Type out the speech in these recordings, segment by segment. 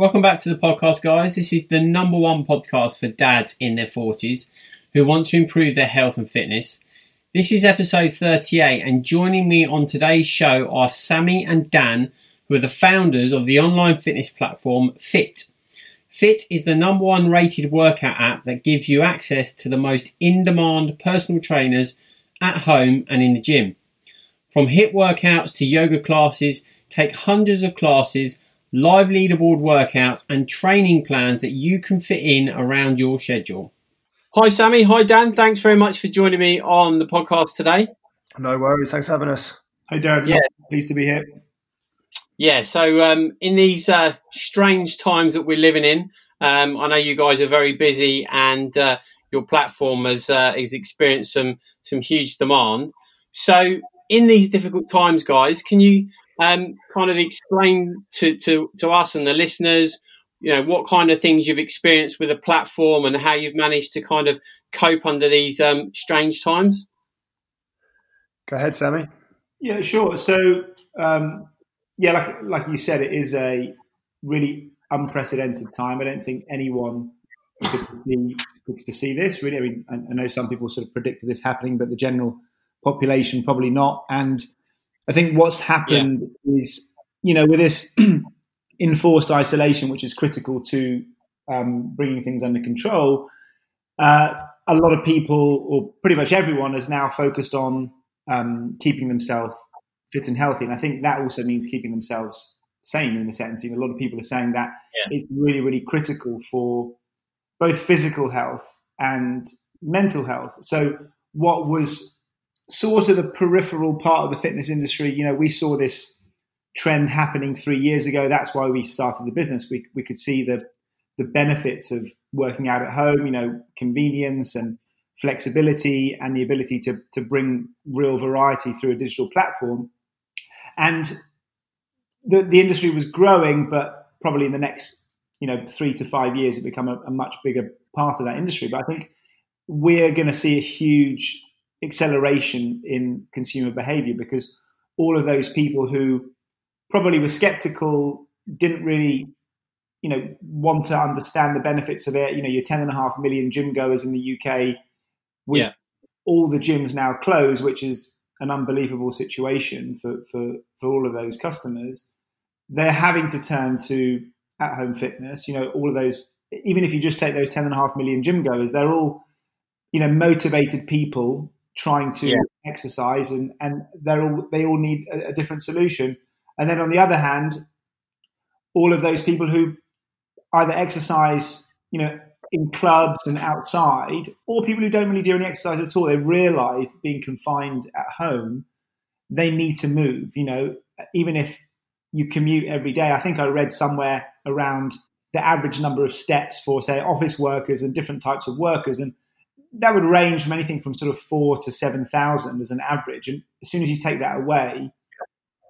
Welcome back to the podcast, guys. This is the number one podcast for dads in their 40s who want to improve their health and fitness. This is episode 38, and joining me on today's show are Sammy and Dan, who are the founders of the online fitness platform FIIT. FIIT is the number one rated workout app that gives you access to the most in demand personal trainers at home and in the gym. From HIIT workouts to yoga classes, take hundreds of classes, live leaderboard workouts, and training plans that you can fit in around your schedule. Hi, Sammy. Hi, Dan. Thanks very much for joining me on the podcast today. No worries. Thanks for having us. Hey, Darren. Yeah. Pleased to be here. Yeah. So, um, in these uh, strange times that we're living in, um, I know you guys are very busy, and uh, your platform has uh, has experienced some some huge demand. So, in these difficult times, guys, can you um, kind of explain to, to to us and the listeners you know what kind of things you've experienced with the platform and how you've managed to kind of cope under these um, strange times. Go ahead sammy. Yeah sure. So um, yeah like like you said it is a really unprecedented time. I don't think anyone could see, could see this really. I mean I, I know some people sort of predicted this happening but the general population probably not. And i think what's happened yeah. is you know with this enforced isolation, which is critical to um, bringing things under control, uh, a lot of people, or pretty much everyone, is now focused on um, keeping themselves fit and healthy. And I think that also means keeping themselves sane in a sense. You know, a lot of people are saying that yeah. it's really, really critical for both physical health and mental health. So, what was sort of the peripheral part of the fitness industry, you know, we saw this trend happening three years ago. That's why we started the business. We, we could see the, the benefits of working out at home, you know, convenience and flexibility and the ability to, to bring real variety through a digital platform. And the, the industry was growing, but probably in the next, you know, three to five years, it become a, a much bigger part of that industry. But I think we're going to see a huge acceleration in consumer behavior because all of those people who probably were skeptical, didn't really, you know, want to understand the benefits of it. You know, you're 10 and a half million gym goers in the UK with yeah. all the gyms now closed, which is an unbelievable situation for, for, for all of those customers. They're having to turn to at home fitness. You know, all of those, even if you just take those 10 and a half million gym goers, they're all, you know, motivated people trying to yeah. exercise and, and they're all, they all need a, a different solution. And then on the other hand, all of those people who either exercise, you know, in clubs and outside, or people who don't really do any exercise at all, they realize being confined at home, they need to move. You know, even if you commute every day, I think I read somewhere around the average number of steps for, say, office workers and different types of workers. And that would range from anything from sort of four to 7,000 as an average. And as soon as you take that away,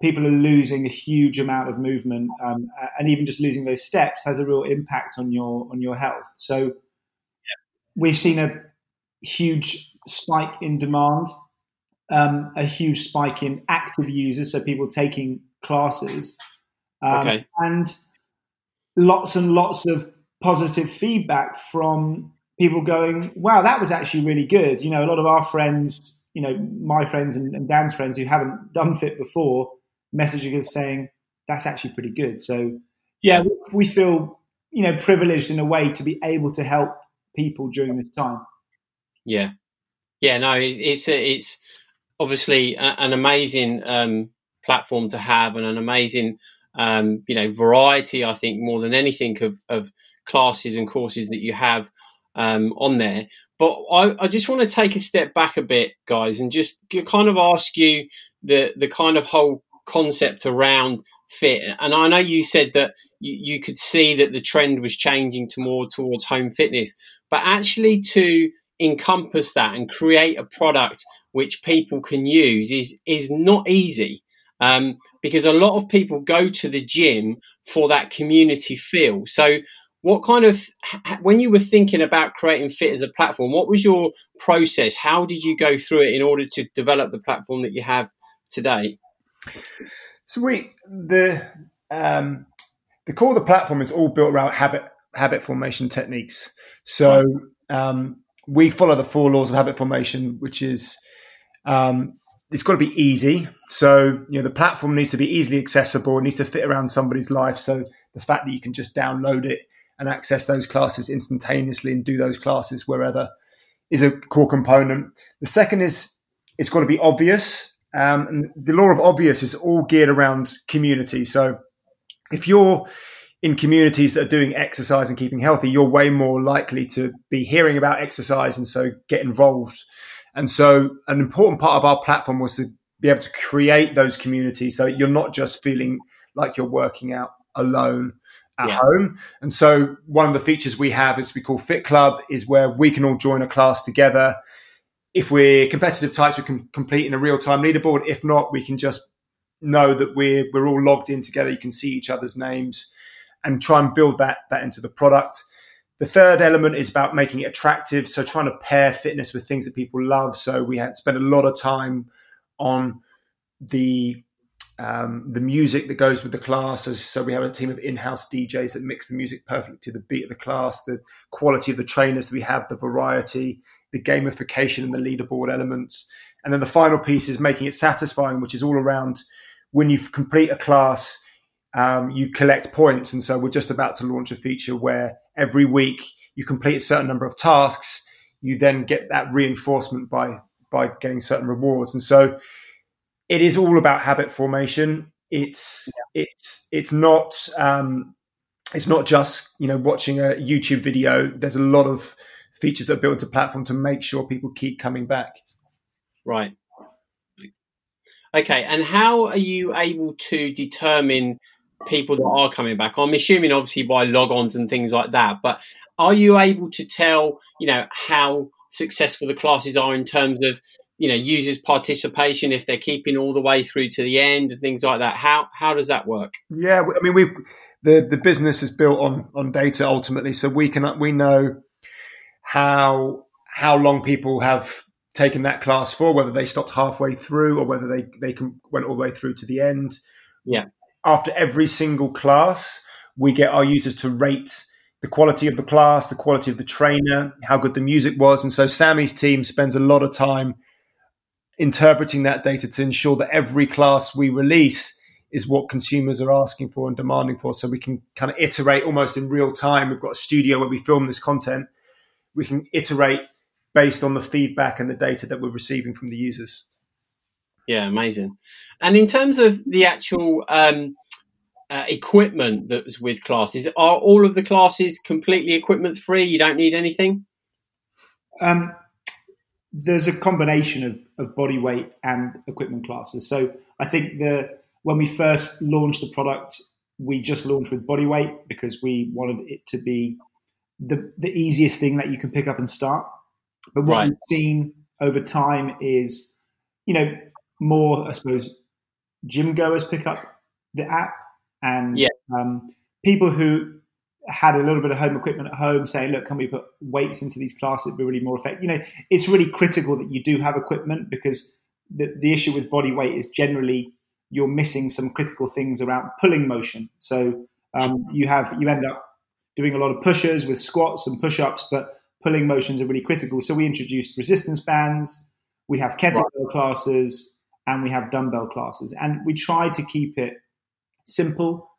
people are losing a huge amount of movement, um, and even just losing those steps has a real impact on your on your health. So yeah. we've seen a huge spike in demand, um, a huge spike in active users, so people taking classes, um, okay. and lots and lots of positive feedback from people going, "Wow, that was actually really good." You know, a lot of our friends you know, my friends and, and, Dan's friends who haven't done FIIT before messaging us saying that's actually pretty good. So yeah, we feel you know privileged in a way to be able to help people during this time. Yeah, yeah, no, it's it's, it's obviously an amazing um, platform to have and an amazing um, you know variety. I think more than anything of, of classes and courses that you have um, on there. But I, I, just want to take a step back a bit, guys, and just kind of ask you the the kind of whole concept around FIIT. And I know you said that you, you could see that the trend was changing to more towards home fitness, but actually to encompass that and create a product which people can use is is not easy um, because a lot of people go to the gym for that community feel. So, what kind of when you were thinking about creating FIIT as a platform, what was your process? How did you go through it in order to develop the platform that you have today? So we the um, the core of the platform is all built around habit habit formation techniques. So um, we follow the four laws of habit formation, which is um, it's got to be easy. So you know the platform needs to be easily accessible. It needs to fit around somebody's life. So the fact that you can just download it and access those classes instantaneously and do those classes wherever is a core component. The second is it's got to be obvious. Um, and the law of obvious is all geared around community. So if you're in communities that are doing exercise and keeping healthy, you're way more likely to be hearing about exercise and so get involved. And so, an important part of our platform was to be able to create those communities so you're not just feeling like you're working out alone at yeah. home. And so, one of the features we have is we call FIIT Club, is where we can all join a class together. If we're competitive types, we can complete in a real time leaderboard. If not, we can just know that we're we're all logged in together. You can see each other's names and try and build that that into the product. The third element is about making it attractive. So trying to pair fitness with things that people love. So we had spent a lot of time on the um, the music that goes with the class. So we have a team of in-house DJs that mix the music perfectly to the beat of the class. The quality of the trainers that we have, the variety, the gamification, and the leaderboard elements. And then the final piece is making it satisfying, which is all around when you complete a class um, you collect points. And so we're just about to launch a feature where every week you complete a certain number of tasks, you then get that reinforcement by by getting certain rewards. And so it is all about habit formation. It's yeah. it's it's not um, it's not just you know watching a YouTube video. There's a lot of features that are built into platform to make sure people keep coming back. Right. Okay, and how are you able to determine people that are coming back? I'm assuming obviously by logons and things like that, but are you able to tell, you know, how successful the classes are in terms of, you know, users participation if they're keeping all the way through to the end and things like that? How how does that work? Yeah, I mean we the the business is built on on data ultimately, so we can we know how how long people have taken that class for, whether they stopped halfway through or whether they they can, went all the way through to the end. Yeah after every single class, we get our users to rate the quality of the class, the quality of the trainer, how good the music was. And so Sammy's team spends a lot of time interpreting that data to ensure that every class we release is what consumers are asking for and demanding for. So we can kind of iterate almost in real time. We've got a studio where we film this content. We can iterate based on the feedback and the data that we're receiving from the users. Yeah, amazing. And in terms of the actual um, uh, equipment that's with classes, are all of the classes completely equipment free? You don't need anything. Um, there's a combination of, of body weight and equipment classes. So I think the when we first launched the product, we just launched with body weight because we wanted it to be the the easiest thing that you can pick up and start. But what right. we've seen over time is, you know, more, I suppose, gym goers pick up the app and yeah. um, people who had a little bit of home equipment at home saying, look, can we put weights into these classes? It'd be really more effective. You know, it's really critical that you do have equipment because the, the issue with body weight is generally you're missing some critical things around pulling motion. So um, you have you end up doing a lot of pushers with squats and push-ups, but pulling motions are really critical. So we introduced resistance bands. We have kettlebell right. classes and we have dumbbell classes. And we tried to keep it simple.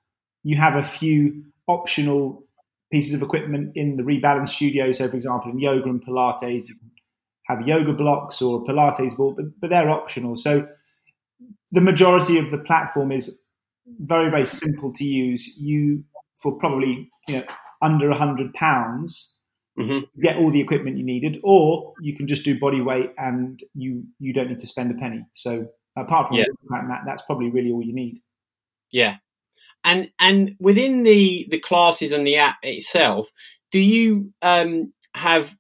You have a few optional pieces of equipment in the rebalance studio. So, for example, in yoga and Pilates, you can have yoga blocks or Pilates ball, but, but they're optional. So, the majority of the platform is very, very simple to use. You, for probably you know, under a hundred pounds, mm-hmm. get all the equipment you needed, or you can just do body weight and you you don't need to spend a penny. So apart from yeah. that, that's probably really all you need. Yeah. And and within the the classes and the app itself, do you um, have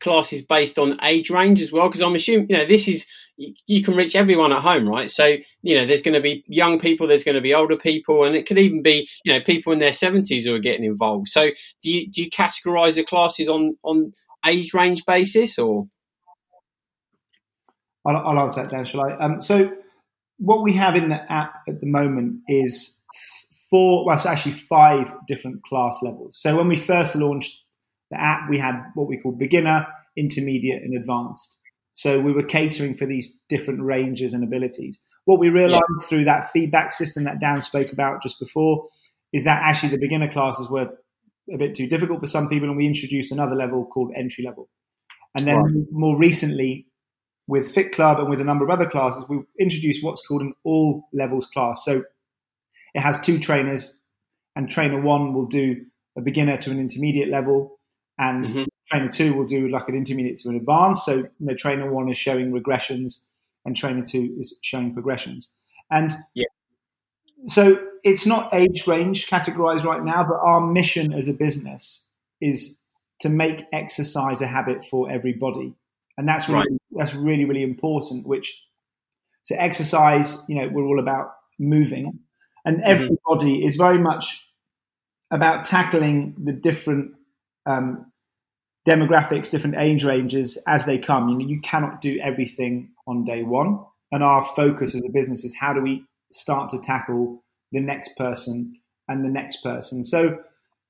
classes based on age range as well? Because I'm assuming you know this is you can reach everyone at home, right? So you know there's going to be young people, there's going to be older people, and it could even be you know people in their 70s who are getting involved. So do you do you categorize the classes on on age range basis or? I'll, I'll answer that, Dan. Shall I? Um, so what we have in the app at the moment is four, well, it's actually five different class levels. So when we first launched the app, we had what we call beginner, intermediate, and advanced. So we were catering for these different ranges and abilities. What we realized yeah. through that feedback system that Dan spoke about just before is that actually the beginner classes were a bit too difficult for some people, and we introduced another level called entry level. And then right. more recently, with FIIT Club and with a number of other classes, we've introduced what's called an all levels class. So it has two trainers, and trainer one will do a beginner to an intermediate level, and mm-hmm. trainer two will do like an intermediate to an advanced. So you know, trainer one is showing regressions, and trainer two is showing progressions. And yeah. so it's not age range categorized right now, but our mission as a business is to make exercise a habit for everybody and that's really right. that's really really important. Which so exercise, you know, we're all about moving, and mm-hmm. everybody mm-hmm. is very much about tackling the different um, demographics, different age ranges as they come. You know, you cannot do everything on day one, and our focus as a business is how do we start to tackle the next person and the next person. So,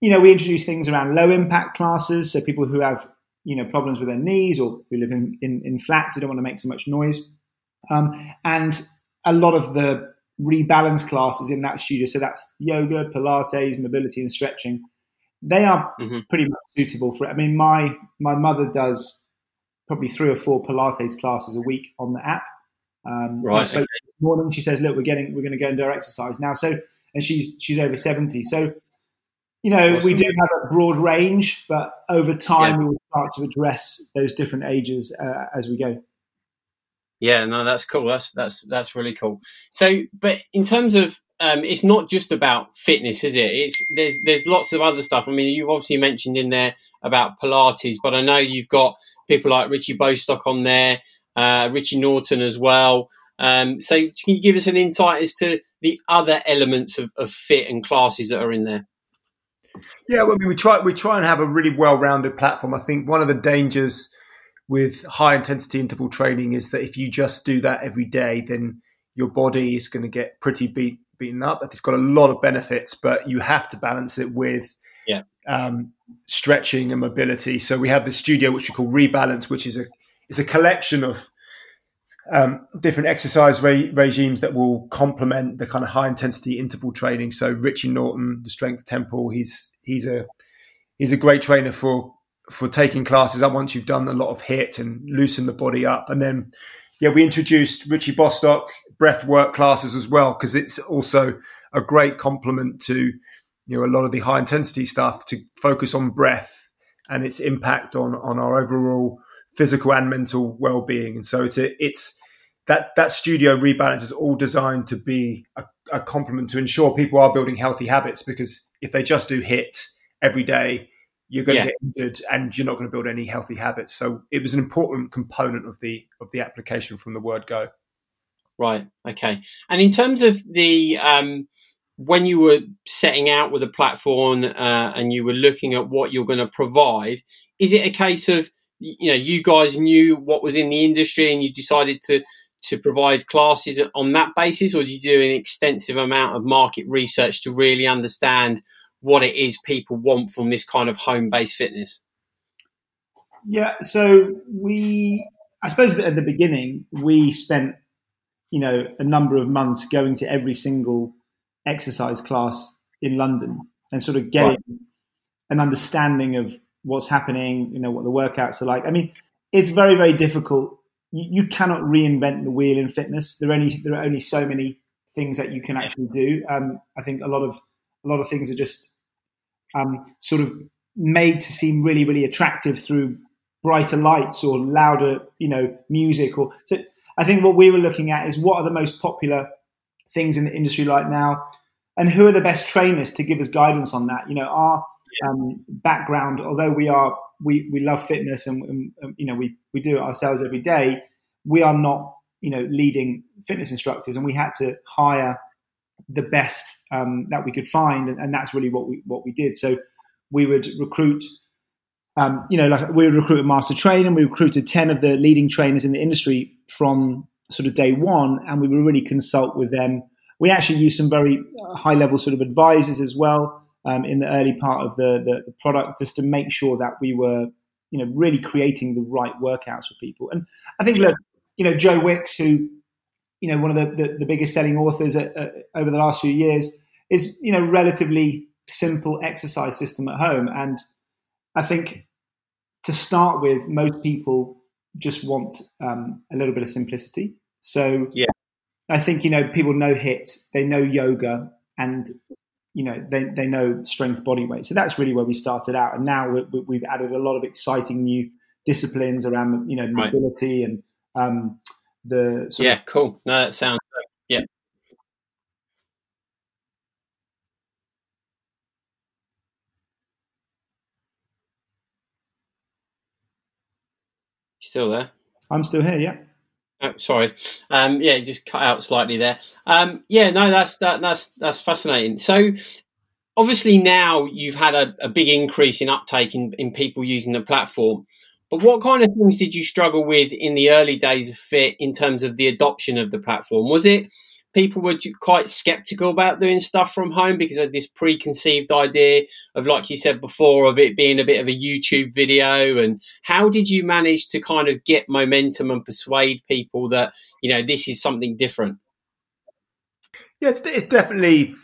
you know, we introduce things around low impact classes, so people who have you know problems with their knees or who live in, in, in flats they don't want to make so much noise um, and a lot of the rebalance classes in that studio so that's yoga pilates mobility and stretching they are mm-hmm. pretty much suitable for it i mean my my mother does probably three or four pilates classes a week on the app um, right okay. this morning she says look we're getting we're going to go and do our exercise now so and she's she's over 70 so you know, awesome. we do have a broad range, but over time yeah. we will start to address those different ages uh, as we go. Yeah, no, that's cool. That's that's that's really cool. So, but in terms of, um, it's not just about fitness, is it? It's there's there's lots of other stuff. I mean, you've obviously mentioned in there about Pilates, but I know you've got people like Richie Bostock on there, uh, Richie Norton as well. Um, so, can you give us an insight as to the other elements of, of FIIT and classes that are in there? Yeah, well, I mean, we try we try and have a really well-rounded platform. I think one of the dangers with high intensity interval training is that if you just do that every day, then your body is going to get pretty beat, beaten up. It's got a lot of benefits, but you have to balance it with yeah. um, stretching and mobility. So we have the studio, which we call Rebalance, which is a is a collection of um, different exercise re- regimes that will complement the kind of high intensity interval training. So Richie Norton, the Strength Temple, he's he's a he's a great trainer for for taking classes up once you've done a lot of HIIT and loosen the body up. And then yeah, we introduced Richie Bostock breath work classes as well because it's also a great complement to you know a lot of the high intensity stuff to focus on breath and its impact on on our overall physical and mental well-being and so it's a, it's that that studio rebalance is all designed to be a, a complement to ensure people are building healthy habits because if they just do HIIT every day you're going yeah. to get injured and you're not going to build any healthy habits. So it was an important component of the of the application from the word go. Right. Okay. And in terms of the um when you were setting out with a platform uh, and you were looking at what you're going to provide is it a case of you know you guys knew what was in the industry and you decided to to provide classes on that basis, or do you do an extensive amount of market research to really understand what it is people want from this kind of home based fitness? Yeah, so we, I suppose at the beginning, we spent, you know, a number of months going to every single exercise class in London and sort of getting right. an understanding of what's happening, you know, what the workouts are like. I mean, it's very, very difficult you, you, cannot reinvent the wheel in fitness. There are only there are only so many things that you can actually do. Um, I think a lot of a lot of things are just um, sort of made to seem really really attractive through brighter lights or louder you know music or so. I think what we were looking at is what are the most popular things in the industry right now. and who are the best trainers to give us guidance on that? You know, our um, background, although we are we, we love fitness and, and, and, you know we, we do it ourselves every day, we are not you know leading fitness instructors, and we had to hire the best um, that we could find, and, and, that's really what we what we did. So we would recruit. Um, you know, like we would recruit a master trainer. We recruited ten of the leading trainers in the industry from sort of day one, and we would really consult with them. We actually used some very high level sort of advisors as well um, in the early part of the, the, the product, just to make sure that we were, you know, really creating the right workouts for people. And I think, look, you know, Joe Wicks, who you know, one of the, the, the biggest selling authors at, uh, over the last few years, is, you know, relatively simple exercise system at home. And I think to start with, most people just want um, a little bit of simplicity. So yeah. I think, you know, people know HIIT, they know yoga, and, you know, they, they know strength body weight. So that's really where we started out. And now we, have added a lot of exciting new disciplines around, you know, mobility right. and, um, the yeah, of, cool. No, that sounds yeah. Still there? I'm still here. Yeah. Oh, sorry. Um, yeah, just cut out slightly there. Um, yeah, no, that's that, that's that's fascinating. So, obviously, now you've had a, a big increase in uptake in, in people using the platform. But what kind of things did you struggle with in the early days of FIIT in terms of the adoption of the platform? Was it people were quite skeptical about doing stuff from home because of this preconceived idea of, like you said before, of it being a bit of a YouTube video? And how did you manage to kind of get momentum and persuade people that, you know, this is something different? Yeah, it's, definitely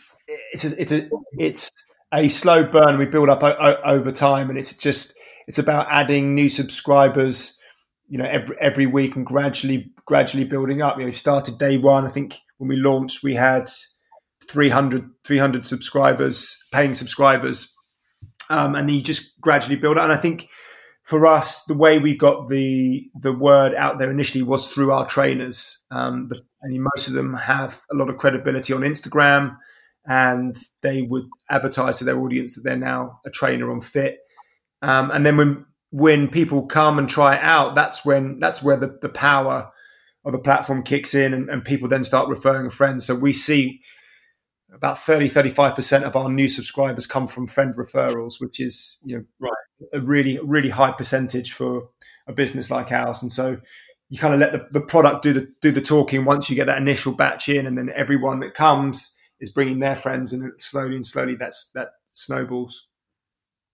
it's a, it's a it's a slow burn we build up o- o- over time, and it's just it's about adding new subscribers, you know, every every week and gradually gradually building up. You know, we started day one. I think when we launched, we had 300, 300 subscribers, paying subscribers, um, and then you just gradually build up. And I think for us, the way we got the the word out there initially was through our trainers. Um, the, most of them have a lot of credibility on Instagram, and they would advertise to their audience that they're now a trainer on FIIT. Um, and then when when people come and try it out, that's when that's where the, the power of the platform kicks in and, and people then start referring friends. So we see about 30, 35% of our new subscribers come from friend referrals, which is, you know, right. a really, really high percentage for a business like ours. And so you kind of let the, the product do the, do the talking once you get that initial batch in and then everyone that comes is bringing their friends and slowly and slowly that's, that snowballs.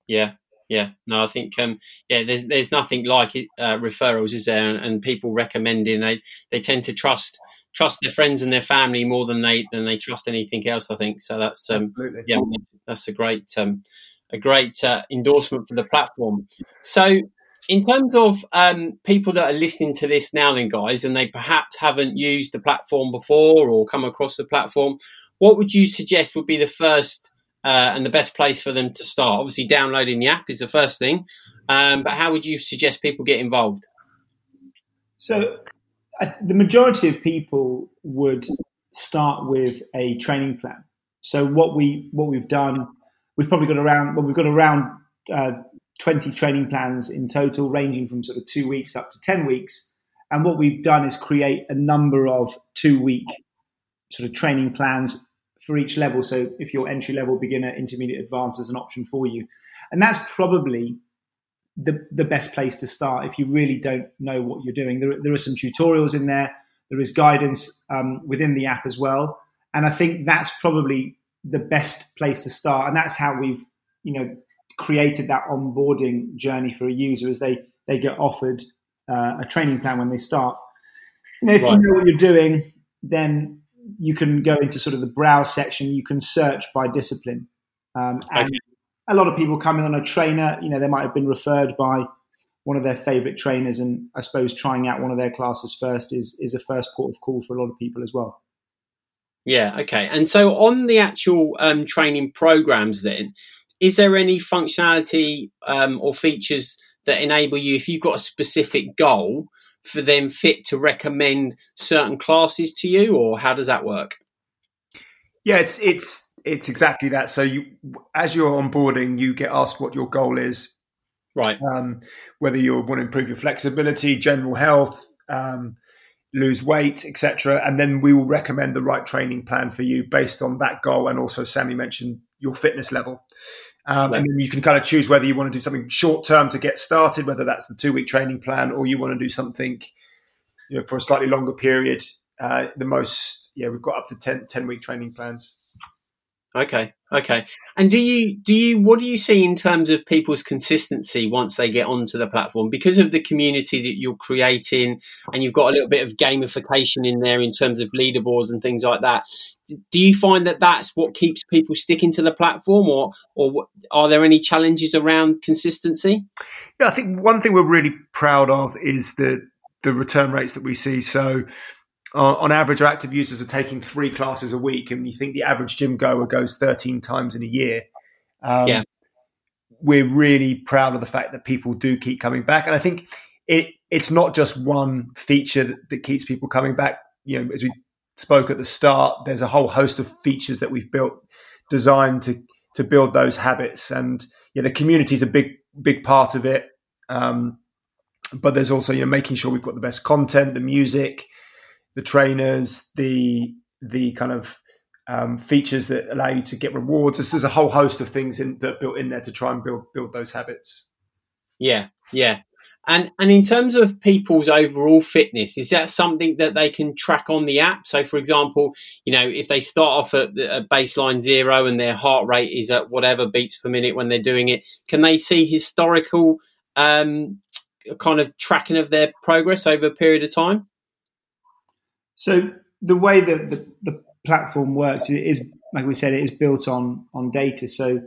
Yeah yeah. No, I think um, yeah, there's there's nothing like it, uh, referrals, is there? And, and, people recommending they they tend to trust trust their friends and their family more than they than they trust anything else. I think so. That's um, yeah, that's a great um, a great uh, endorsement for the platform. So. In terms of um, people that are listening to this now, then, guys, and they perhaps haven't used the platform before or come across the platform, what would you suggest would be the first uh, and the best place for them to start? Obviously, downloading the app is the first thing, um, but how would you suggest people get involved? So, uh, the majority of people would start with a training plan. So, what we what we've done, we've probably got around well, we've got around uh, twenty training plans in total, ranging from sort of two weeks up to ten weeks. And what we've done is create a number of two week sort of training plans for each level. So if you're entry level, beginner, intermediate, advanced, there's an option for you. And that's probably the, the best place to start if you really don't know what you're doing. There, there are some tutorials in there. There is guidance um, within the app as well. And I think that's probably the best place to start. And that's how we've, you know, created that onboarding journey for a user as they, they get offered uh, a training plan when they start. You know, if right. you know what you're doing, then you can go into sort of the browse section. You can search by discipline, um, and okay. a lot of people come in on a trainer. You know, they might have been referred by one of their favorite trainers, and I suppose trying out one of their classes first is is a first port of call for a lot of people as well. Yeah. Okay. And so on the actual um, training programs, then is there any functionality um, or features that enable you, if you've got a specific goal, for them FIIT to recommend certain classes to you, or how does that work? Yeah, it's it's it's exactly that. So you, as you're onboarding, you get asked what your goal is, right? Um, whether you want to improve your flexibility, general health, um, lose weight, etc., and then we will recommend the right training plan for you based on that goal, and also Sammy mentioned your fitness level. Um, and then you can kind of choose whether you want to do something short term to get started, whether that's the two week training plan, or you want to do something you know, for a slightly longer period. Uh, the most, yeah, we've got up to 10, 10 week training plans. Okay, okay. And do you do you what do you see in terms of people's consistency once they get onto the platform because of the community that you're creating, and you've got a little bit of gamification in there in terms of leaderboards and things like that? Do you find that that's what keeps people sticking to the platform, or or are there any challenges around consistency? Yeah, I think one thing we're really proud of is the the return rates that we see. So uh, on average, our active users are taking three classes a week, and you think the average gym goer goes 13 times in a year. Um, yeah. We're really proud of the fact that people do keep coming back. And I think it, it's not just one feature that, that keeps people coming back. You know, as we spoke at the start, there's a whole host of features that we've built designed to to build those habits. And yeah, the community is a big big part of it. Um, but there's also you know making sure we've got the best content, the music, the trainers, the the kind of um, features that allow you to get rewards. There's, there's a whole host of things in, that built in there to try and build build those habits. Yeah, yeah. And and in terms of people's overall fitness, is that something that they can track on the app? So, for example, you know, if they start off at a baseline zero and their heart rate is at whatever beats per minute when they're doing it, can they see historical um, kind of tracking of their progress over a period of time? So the way that the, the platform works is, like we said, it is built on on data. So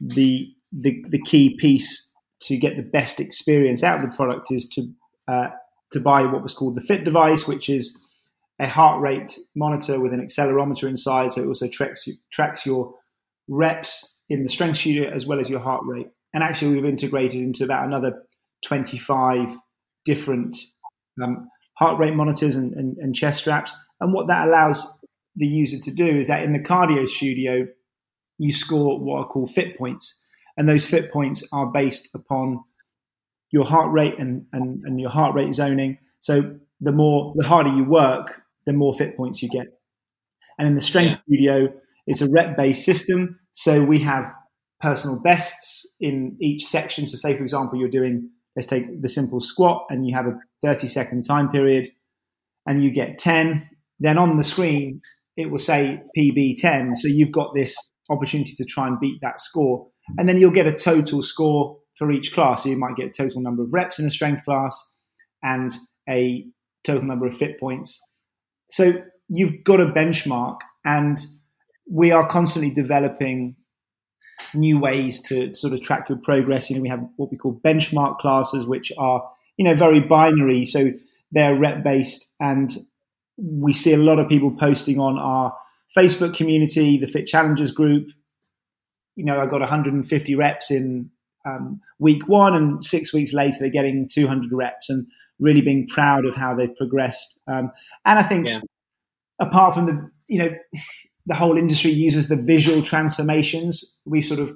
the the, the key piece to get the best experience out of the product is to uh, to buy what was called the FIIT device, which is a heart rate monitor with an accelerometer inside. So it also tracks tracks your reps in the strength studio as well as your heart rate. And actually, we've integrated into about another 25 different um, heart rate monitors and, and, and chest straps. And what that allows the user to do is that in the cardio studio, you score what are called fit points. And those fit points are based upon your heart rate and, and, and your heart rate zoning. So the more the harder you work, the more fit points you get. And in the strength yeah. studio, it's a rep based system. So we have personal bests in each section. So say for example, you're doing let's take the simple squat and you have a 30 second time period and you get 10, then on the screen it will say PB 10. So you've got this opportunity to try and beat that score. And then you'll get a total score for each class. So you might get a total number of reps in a strength class and a total number of fit points. So you've got a benchmark, and we are constantly developing new ways to sort of track your progress. You know, we have what we call benchmark classes, which are you know very binary, so they're rep based, and we see a lot of people posting on our Facebook community, the FIIT Challengers group. You know, I got 150 reps in um, week one, and six weeks later they're getting 200 reps, and really being proud of how they've progressed. Um, and I think, yeah. apart from the you know the whole industry uses the visual transformations. We sort of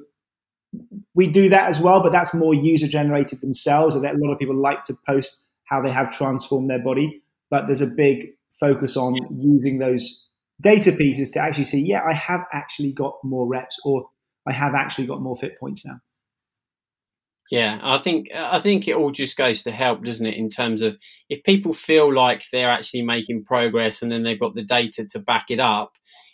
we do that as well, but that's more user generated themselves. And a lot of people like to post how they have transformed their body, but there's a big focus on using those data pieces to actually see, yeah, I have actually got more reps, or I have actually got more fit points now. Yeah, I think I think it all just goes to help, doesn't it? In terms of if people feel like they're actually making progress, and then they've got the data to back it up,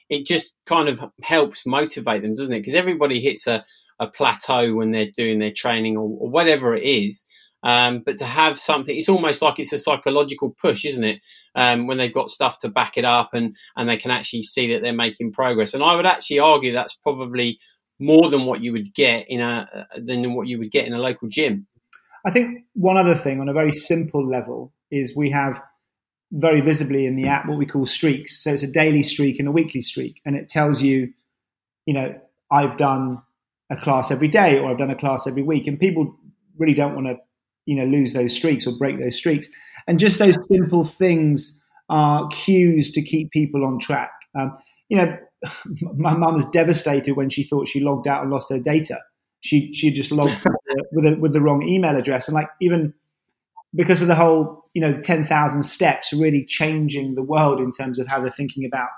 it just kind of helps motivate them, doesn't it? Because everybody hits a, a plateau when they're doing their training or, or whatever it is. Um, but to have something, it's almost like it's a psychological push, isn't it? Um, when they've got stuff to back it up and, and they can actually see that they're making progress. And I would actually argue that's probably more than what you would get in a than what you would get in a local gym. I think one other thing on a very simple level is we have very visibly in the app what we call streaks. So it's a daily streak and a weekly streak, and it tells you, you know, I've done a class every day or I've done a class every week, and people really don't want to, you know, lose those streaks or break those streaks. And just those simple things are cues to keep people on track. Um, you know, my mum was devastated when she thought she logged out and lost her data. She she just logged with a, with the wrong email address, and like even because of the whole you know ten thousand steps really changing the world in terms of how they're thinking about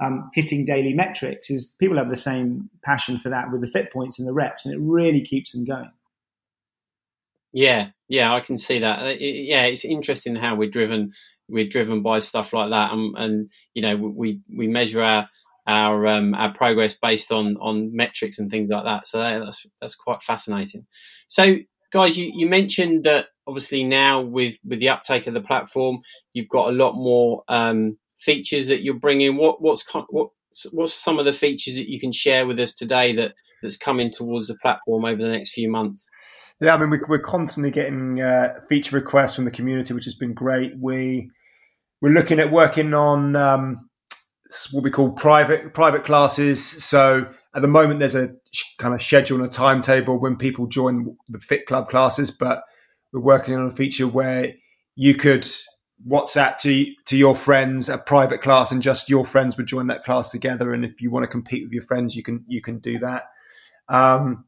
um, hitting daily metrics. Is people have the same passion for that with the fit points and the reps, and it really keeps them going. Yeah, yeah, I can see that. It, yeah, it's interesting how we're driven. We're driven by stuff like that, and, and you know, we we measure our our um, our progress based on on metrics and things like that. So that's that's quite fascinating. So, guys, you, you mentioned that obviously now with with the uptake of the platform, you've got a lot more um, features that you're bringing. What what's what what's some of the features that you can share with us today that that's coming towards the platform over the next few months? Yeah, I mean, we, are constantly getting uh, feature requests from the community, which has been great. We we're looking at working on um, what we call private private classes. So at the moment, there's a kind of schedule and a timetable when people join the FIIT Club classes, but we're working on a feature where you could WhatsApp to to your friends a private class, and just your friends would join that class together. And if you want to compete with your friends, you can you can do that. Um,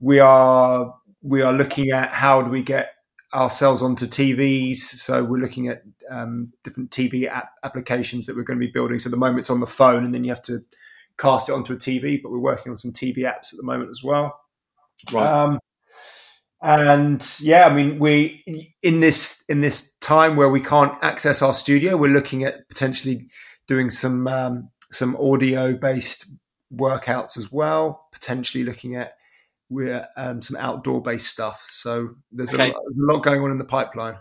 we are we are looking at how do we get ourselves onto TVs. So we're looking at um, different TV app applications that we're going to be building. So at the moment it's on the phone, and then you have to cast it onto a TV. But we're working on some TV apps at the moment as well. Right. Um, and yeah, I mean, we in this in this time where we can't access our studio, we're looking at potentially doing some um, some audio based workouts as well. Potentially looking at we're um, some outdoor based stuff. So there's okay. a, lot, a, lot, going on in the pipeline.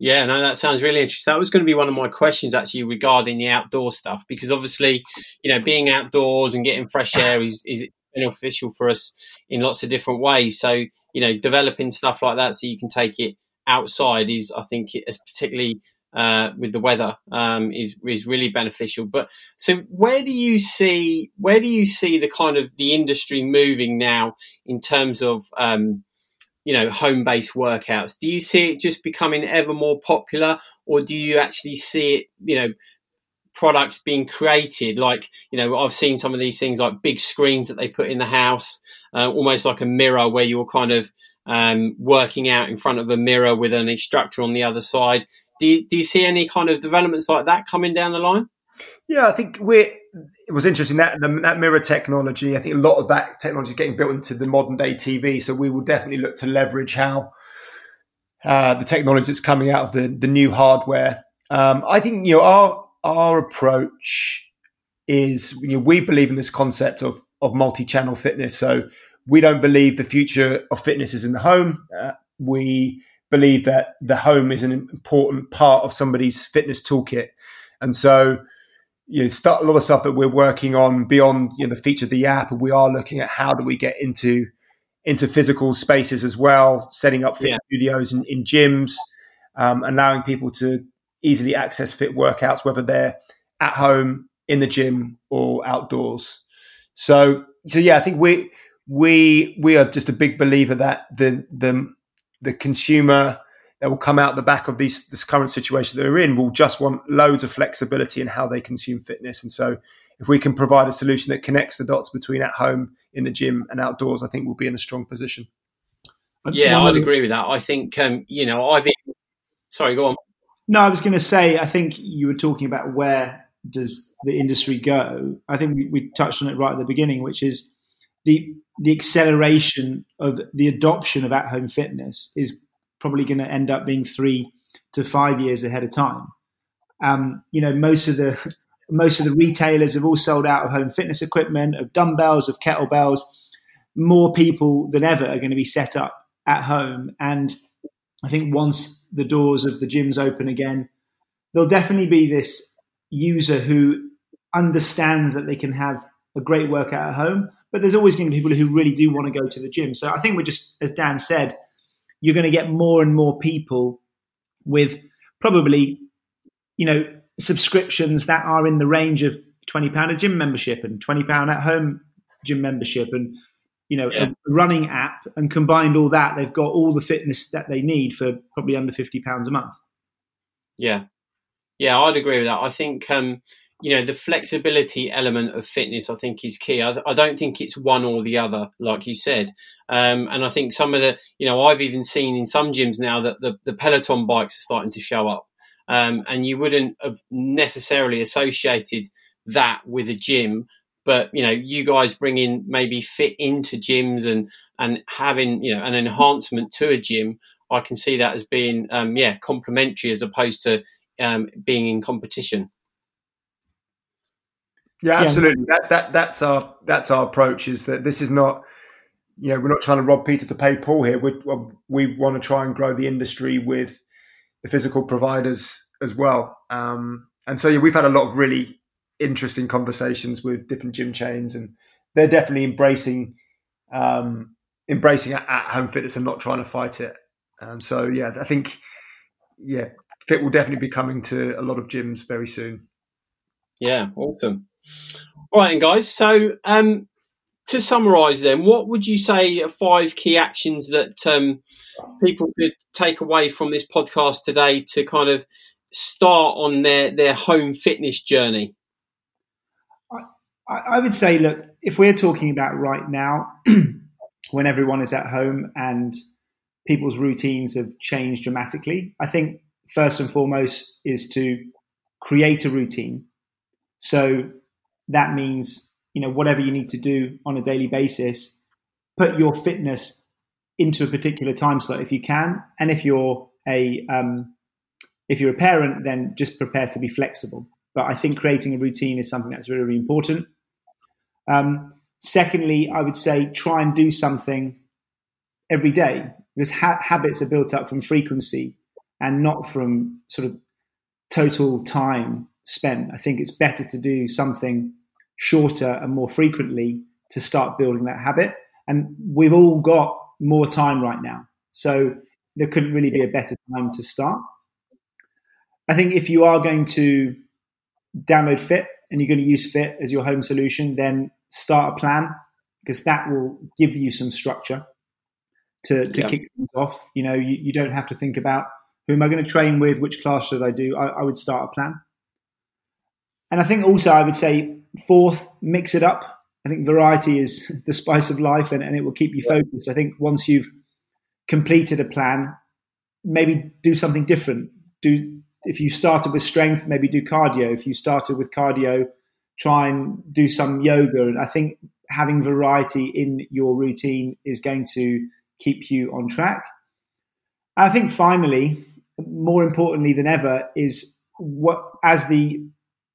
Yeah, no, that sounds really interesting. That was going to be one of my questions actually regarding the outdoor stuff because obviously, you know, being outdoors and getting fresh air is is beneficial for us in lots of different ways. So you know, developing stuff like that so you can take it outside is, I think, is particularly uh, with the weather um, is is really beneficial. But so where do you see where do you see the kind of the industry moving now in terms of um, you know home based workouts? Do you see it just becoming ever more popular, or do you actually see it you know products being created like you know i've seen some of these things like big screens that they put in the house uh, almost like a mirror where you're kind of um, working out in front of a mirror with an instructor on the other side do you, do you see any kind of developments like that coming down the line? Yeah, I think we're. it was interesting that that mirror technology. I think a lot of that technology is getting built into the modern day TV. So we will definitely look to leverage how uh, the technology that's coming out of the the new hardware. Um, I think you know our our approach is you know we believe in this concept of of multi channel fitness. So we don't believe the future of fitness is in the home. Uh, we believe that the home is an important part of somebody's fitness toolkit. And so, you know, start a lot of stuff that we're working on beyond you know, the feature of the app. And we are looking at how do we get into into physical spaces as well, setting up FIIT yeah. studios in, in gyms, um, allowing people to easily access FIIT workouts, whether they're at home, in the gym, or outdoors. So, so yeah, I think we we we are just a big believer that the the the consumer that will come out the back of these this current situation that they're in will just want loads of flexibility in how they consume fitness. And so if we can provide a solution that connects the dots between at home, in the gym, and outdoors, I think we'll be in a strong position. Yeah, I'd agree with that. I think um, you know, I've been sorry, go on. No, I was going to say, I think you were talking about where does the industry go. I think we, we touched on it right at the beginning, which is the the acceleration of the adoption of at home fitness is probably going to end up being three to five years ahead of time. Um, you know, most of the most of the retailers have all sold out of home fitness equipment, of dumbbells, of kettlebells. More people than ever are going to be set up at home, and I think once the doors of the gyms open again, there'll definitely be this user who understands that they can have a great workout at home, but there's always going to be people who really do want to go to the gym. So I think we're just, as Dan said, you're going to get more and more people with probably, you know, subscriptions that are in the range of twenty pound a gym membership and twenty pound at home gym membership and you know yeah. a running app and combined all that they've got all the fitness that they need for probably under 50 pounds a month. Yeah. Yeah i'd agree with that. I think um you know the flexibility element of fitness i think is key. I, I don't think it's one or the other like you said. Um, and i think some of the you know i've even seen in some gyms now that the, the peloton bikes are starting to show up. Um, and you wouldn't have necessarily associated that with a gym but you know you guys bringing maybe FIIT into gyms and and having you know an enhancement to a gym i can see that as being um, yeah complementary as opposed to um, being in competition yeah, absolutely. Yeah. That that that's our that's our approach. Is that this is not, you know, we're not trying to rob Peter to pay Paul here. We we want to try and grow the industry with the physical providers as well. Um, and so yeah, we've had a lot of really interesting conversations with different gym chains, and they're definitely embracing um, embracing at home fitness and not trying to fight it. Um, so yeah, I think yeah, FIIT will definitely be coming to a lot of gyms very soon. Yeah, awesome. All right, and guys. So, um, to summarise, then, what would you say are five key actions that um, people could take away from this podcast today to kind of start on their their home fitness journey? I, I would say, look, if we're talking about right now, when everyone is at home and people's routines have changed dramatically, I think first and foremost is to create a routine. So that means you know whatever you need to do on a daily basis put your fitness into a particular time slot if you can. And if you're a um, if you're a parent then just prepare to be flexible. But i think creating a routine is something that's really, really important um, secondly i would say try and do something every day because ha- habits are built up from frequency and not from sort of total time spent i think it's better to do something shorter and more frequently to start building that habit. And we've all got more time right now. So there couldn't really be a better time to start. I think if you are going to download FIIT and you're going to use FIIT as your home solution, then start a plan because that will give you some structure to, to yeah. kick things off. You know, you, you, don't have to think about who am I going to train with, which class should I do. I, I would start a plan. And I think also I would say Fourth, mix it up. I think variety is the spice of life and, and it will keep you focused. I think once you've completed a plan, maybe do something different. Do if you started with strength, maybe do cardio. If you started with cardio, try and do some yoga. And I think having variety in your routine is going to keep you on track. I think finally, more importantly than ever, is what as the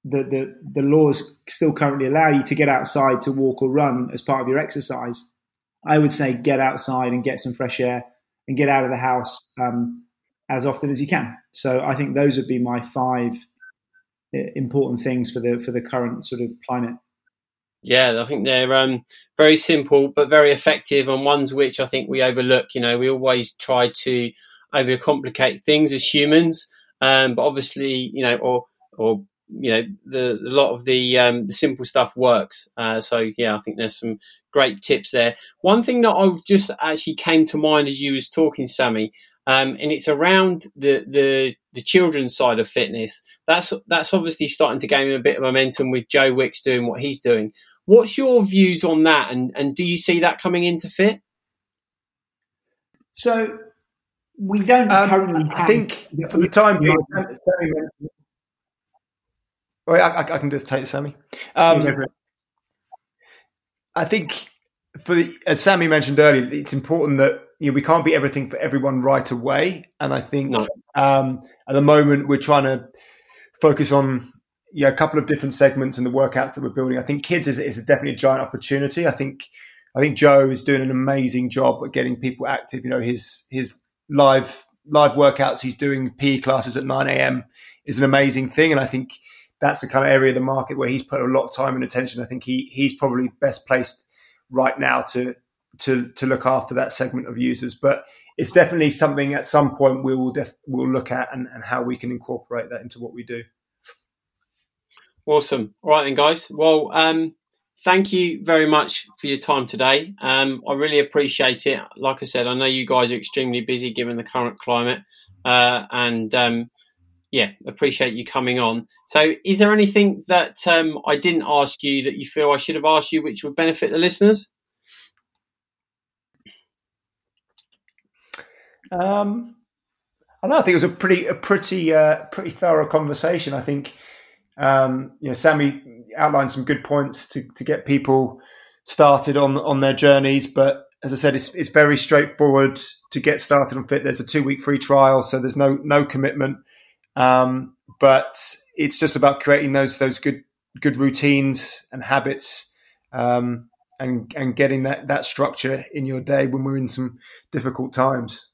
the, the, the laws still currently allow you to get outside to walk or run as part of your exercise, I would say get outside and get some fresh air and get out of the house um, as often as you can. So I think those would be my five uh, important things for the for the current sort of climate. Yeah, I think they're um, very simple but very effective, and ones which I think we overlook. You know, we always try to overcomplicate things as humans, um, but obviously, you know, or or you know the a lot of the um, the simple stuff works. Uh, so yeah, I think there's some great tips there. One thing that I just actually came to mind as you was talking, Sammy, um, and it's around the the the children's side of fitness. That's that's obviously starting to gain a bit of momentum with Joe Wicks doing what he's doing. What's your views on that, and and do you see that coming into FIIT? So we don't um, currently. I think for the time being, Wait, I, I, can just take it, Sammy. Um, I think for the, as Sammy mentioned earlier, it's important that you know we can't be everything for everyone right away. And I think no. um, at the moment we're trying to focus on yeah a couple of different segments and the workouts that we're building. I think kids is, is definitely a giant opportunity. I think I think Joe is doing an amazing job at getting people active. You know his his live live workouts he's doing PE classes at nine a.m. is an amazing thing, and I think that's the kind of area of the market where he's put a lot of time and attention. I think he he's probably best placed right now to to to look after that segment of users. But it's definitely something at some point we will def- we'll look at and, and how we can incorporate that into what we do. Awesome. All right then, guys. Well, um, thank you very much for your time today. Um, I really appreciate it. Like I said, I know you guys are extremely busy given the current climate, uh, and um, yeah, appreciate you coming on. So, is there anything that um, I didn't ask you that you feel I should have asked you, which would benefit the listeners? Um, I know. I think it was a pretty, a pretty, uh, pretty thorough conversation. I think, um, you know, Sammy outlined some good points to to get people started on on their journeys. But as I said, it's it's very straightforward to get started on FIIT. There's a two week free trial, so there's no no commitment. Um, but it's just about creating those those good good routines and habits, um, and and getting that that structure in your day when we're in some difficult times.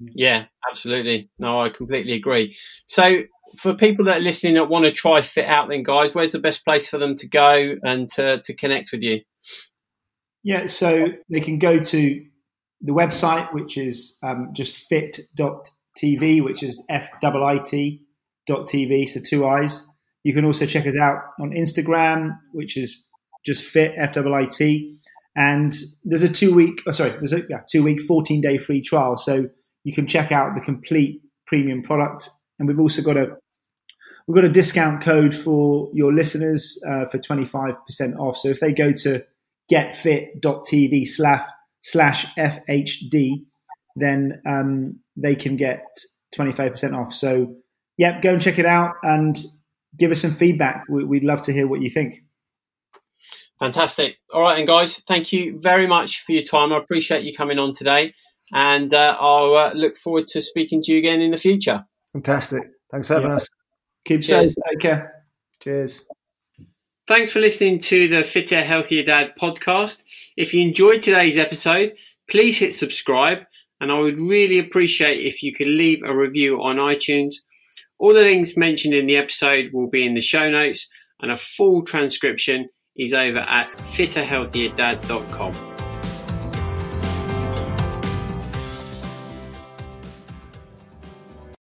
Yeah, absolutely. No, I completely agree. So, for people that are listening that want to try FIIT Out, then guys, where's the best place for them to go and to to connect with you? Yeah, so they can go to the website, which is um, just fit.com TV, which is F I T dot TV, so two eyes. You can also check us out on Instagram, which is just FIIT F I T. And there's a two week, oh, sorry, there's a yeah, two week, 14 day free trial. So you can check out the complete premium product. And we've also got a we've got a discount code for your listeners uh, for 25% off. So if they go to getfit.tv slash slash FHD, then um, they can get 25% off. So, yeah, go and check it out and give us some feedback. We'd love to hear what you think. Fantastic. All right, and guys, thank you very much for your time. I appreciate you coming on today, and uh, I'll uh, look forward to speaking to you again in the future. Fantastic. Thanks for having yeah. us. Keep safe. Take care. Cheers. Thanks for listening to the Fitter, Healthier Dad podcast. If you enjoyed today's episode, please hit subscribe and I would really appreciate if you could leave a review on iTunes. All the links mentioned in the episode will be in the show notes, and a full transcription is over at fitterhealthierdad.com.